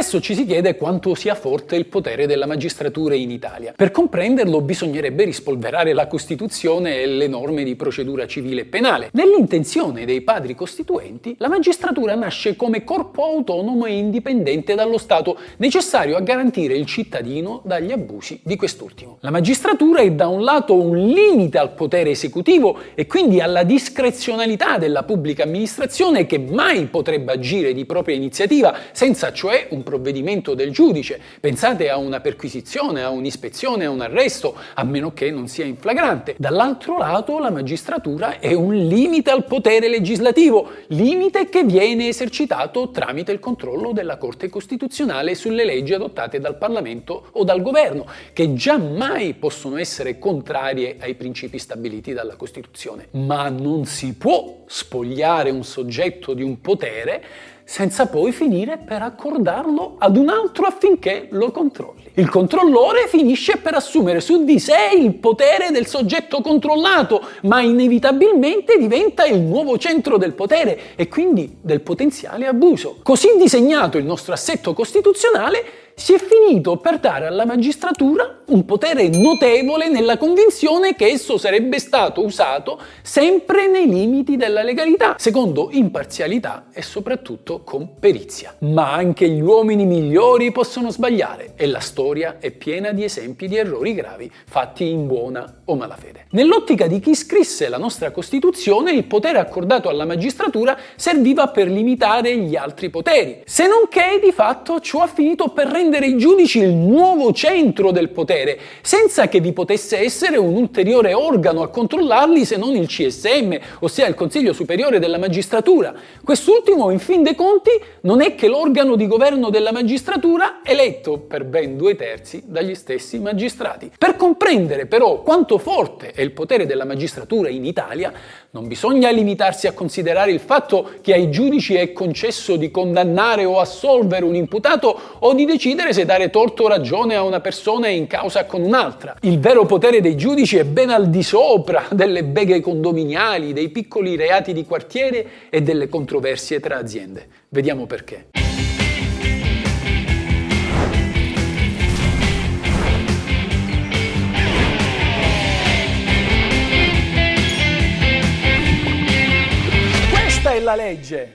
Spesso ci si chiede quanto sia forte il potere della magistratura in Italia. Per comprenderlo bisognerebbe rispolverare la Costituzione e le norme di procedura civile e penale. Nell'intenzione dei padri costituenti, la magistratura nasce come corpo autonomo e indipendente dallo Stato, necessario a garantire il cittadino dagli abusi di quest'ultimo. La magistratura è da un lato un limite al potere esecutivo e quindi alla discrezionalità della pubblica amministrazione che mai potrebbe agire di propria iniziativa senza cioè un provvedimento del giudice. Pensate a una perquisizione, a un'ispezione, a un arresto, a meno che non sia in flagrante. Dall'altro lato la magistratura è un limite al potere legislativo, limite che viene esercitato tramite il controllo della Corte Costituzionale sulle leggi adottate dal Parlamento o dal Governo, che già mai possono essere contrarie ai principi stabiliti dalla Costituzione. Ma non si può spogliare un soggetto di un potere senza poi finire per accordarlo ad un altro affinché lo controlli. Il controllore finisce per assumere su di sé il potere del soggetto controllato, ma inevitabilmente diventa il nuovo centro del potere e quindi del potenziale abuso. Così disegnato il nostro assetto costituzionale, si è finito per dare alla magistratura un potere notevole nella convinzione che esso sarebbe stato usato sempre nei limiti della legalità, secondo imparzialità e soprattutto con perizia. Ma anche gli uomini migliori possono sbagliare e la storia è piena di esempi di errori gravi fatti in buona o malafede. Nell'ottica di chi scrisse la nostra Costituzione, il potere accordato alla magistratura serviva per limitare gli altri poteri, se non che di fatto ciò ha finito per rendere i giudici il nuovo centro del potere, senza che vi potesse essere un ulteriore organo a controllarli se non il CSM, ossia il Consiglio Superiore della Magistratura. Quest'ultimo, in fin dei conti, non è che l'organo di governo della magistratura eletto per ben due terzi dagli stessi magistrati. Per comprendere però quanto forte è il potere della magistratura in Italia, non bisogna limitarsi a considerare il fatto che ai giudici è concesso di condannare o assolvere un imputato o di decidere se dare torto o ragione a una persona in causa con un'altra. Il vero potere dei giudici è ben al di sopra delle beghe condominiali, dei piccoli reati di quartiere e delle controversie tra aziende. Vediamo perché. Questa è la legge.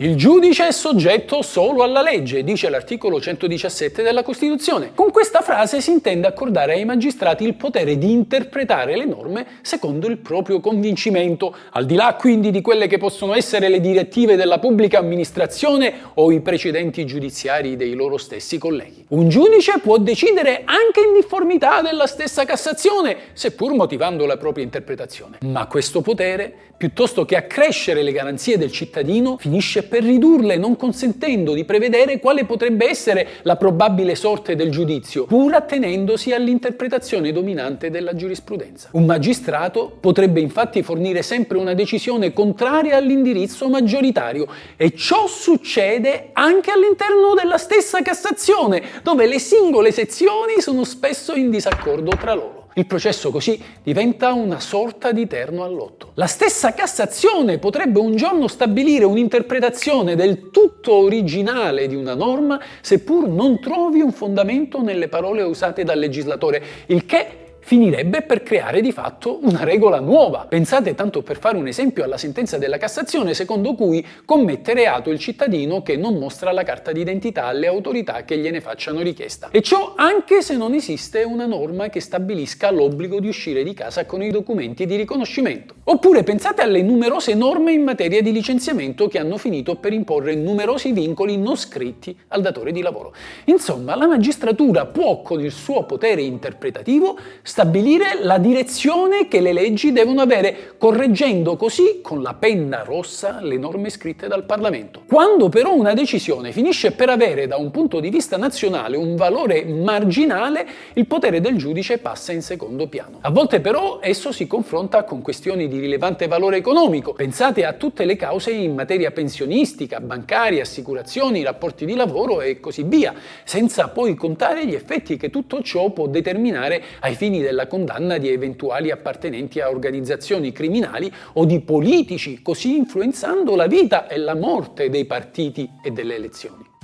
Il giudice è soggetto solo alla legge, dice l'articolo 117 della Costituzione. Con questa frase si intende accordare ai magistrati il potere di interpretare le norme secondo il proprio convincimento, al di là quindi di quelle che possono essere le direttive della pubblica amministrazione o i precedenti giudiziari dei loro stessi colleghi. Un giudice può decidere anche in difformità della stessa Cassazione, seppur motivando la propria interpretazione. Ma questo potere, piuttosto che accrescere le garanzie del cittadino, finisce per ridurle, non consentendo di prevedere quale potrebbe essere la probabile sorte del giudizio, pur attenendosi all'interpretazione dominante della giurisprudenza. Un magistrato potrebbe infatti fornire sempre una decisione contraria all'indirizzo maggioritario e ciò succede anche all'interno della stessa Cassazione, dove le singole sezioni sono spesso in disaccordo tra loro. Il processo così diventa una sorta di terno all'otto. La stessa Cassazione potrebbe un giorno stabilire un'interpretazione del tutto originale di una norma, seppur non trovi un fondamento nelle parole usate dal legislatore, il che finirebbe per creare di fatto una regola nuova. Pensate, tanto per fare un esempio, alla sentenza della Cassazione secondo cui commette reato il cittadino che non mostra la carta d'identità alle autorità che gliene facciano richiesta. E ciò anche se non esiste una norma che stabilisca l'obbligo di uscire di casa con i documenti di riconoscimento. Oppure pensate alle numerose norme in materia di licenziamento che hanno finito per imporre numerosi vincoli non scritti al datore di lavoro. Insomma, la magistratura può con il suo potere interpretativo stabilire la direzione che le leggi devono avere, correggendo così con la penna rossa le norme scritte dal Parlamento. Quando però una decisione finisce per avere da un punto di vista nazionale un valore marginale, il potere del giudice passa in secondo piano. A volte però esso si confronta con questioni di rilevante valore economico. Pensate a tutte le cause in materia pensionistica, bancaria, assicurazioni, rapporti di lavoro e così via, senza poi contare gli effetti che tutto ciò può determinare ai fini della condanna di eventuali appartenenti a organizzazioni criminali o di politici, così influenzando la vita e la morte dei partiti e delle elezioni.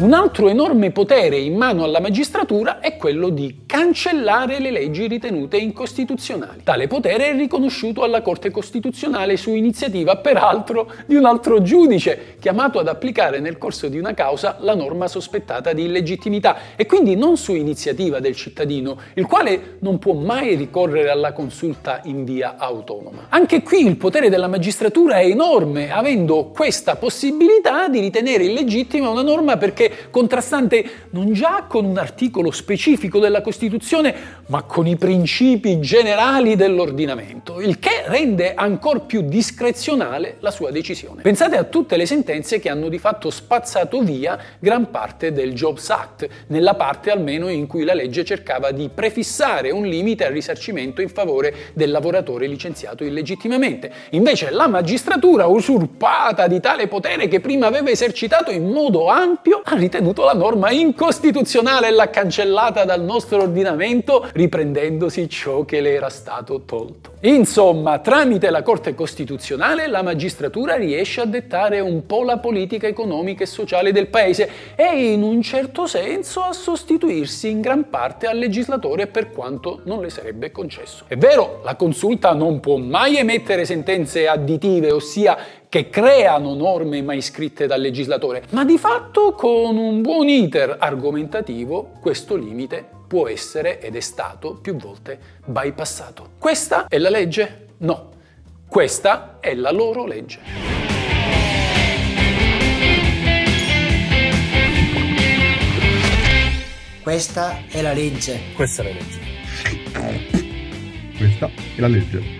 Un altro enorme potere in mano alla magistratura è quello di cancellare le leggi ritenute incostituzionali. Tale potere è riconosciuto alla Corte Costituzionale su iniziativa, peraltro, di un altro giudice, chiamato ad applicare nel corso di una causa la norma sospettata di illegittimità e quindi non su iniziativa del cittadino, il quale non può mai ricorrere alla consulta in via autonoma. Anche qui il potere della magistratura è enorme, avendo questa possibilità di ritenere illegittima una norma perché contrastante non già con un articolo specifico della Costituzione, ma con i principi generali dell'ordinamento, il che rende ancora più discrezionale la sua decisione. Pensate a tutte le sentenze che hanno di fatto spazzato via gran parte del Jobs Act, nella parte almeno in cui la legge cercava di prefissare un limite al risarcimento in favore del lavoratore licenziato illegittimamente. Invece la magistratura, usurpata di tale potere che prima aveva esercitato in modo ampio, ha ritenuto la norma incostituzionale e l'ha cancellata dal nostro ordinamento, riprendendosi ciò che le era stato tolto. Insomma, tramite la Corte Costituzionale la magistratura riesce a dettare un po' la politica economica e sociale del paese e in un certo senso a sostituirsi in gran parte al legislatore per quanto non le sarebbe concesso. È vero, la consulta non può mai emettere sentenze additive, ossia che creano norme mai scritte dal legislatore, ma di fatto con un buon iter argomentativo questo limite può essere ed è stato più volte bypassato. Questa è la legge? No, questa è la loro legge. Questa è la legge. Questa è la legge. Questa è la legge.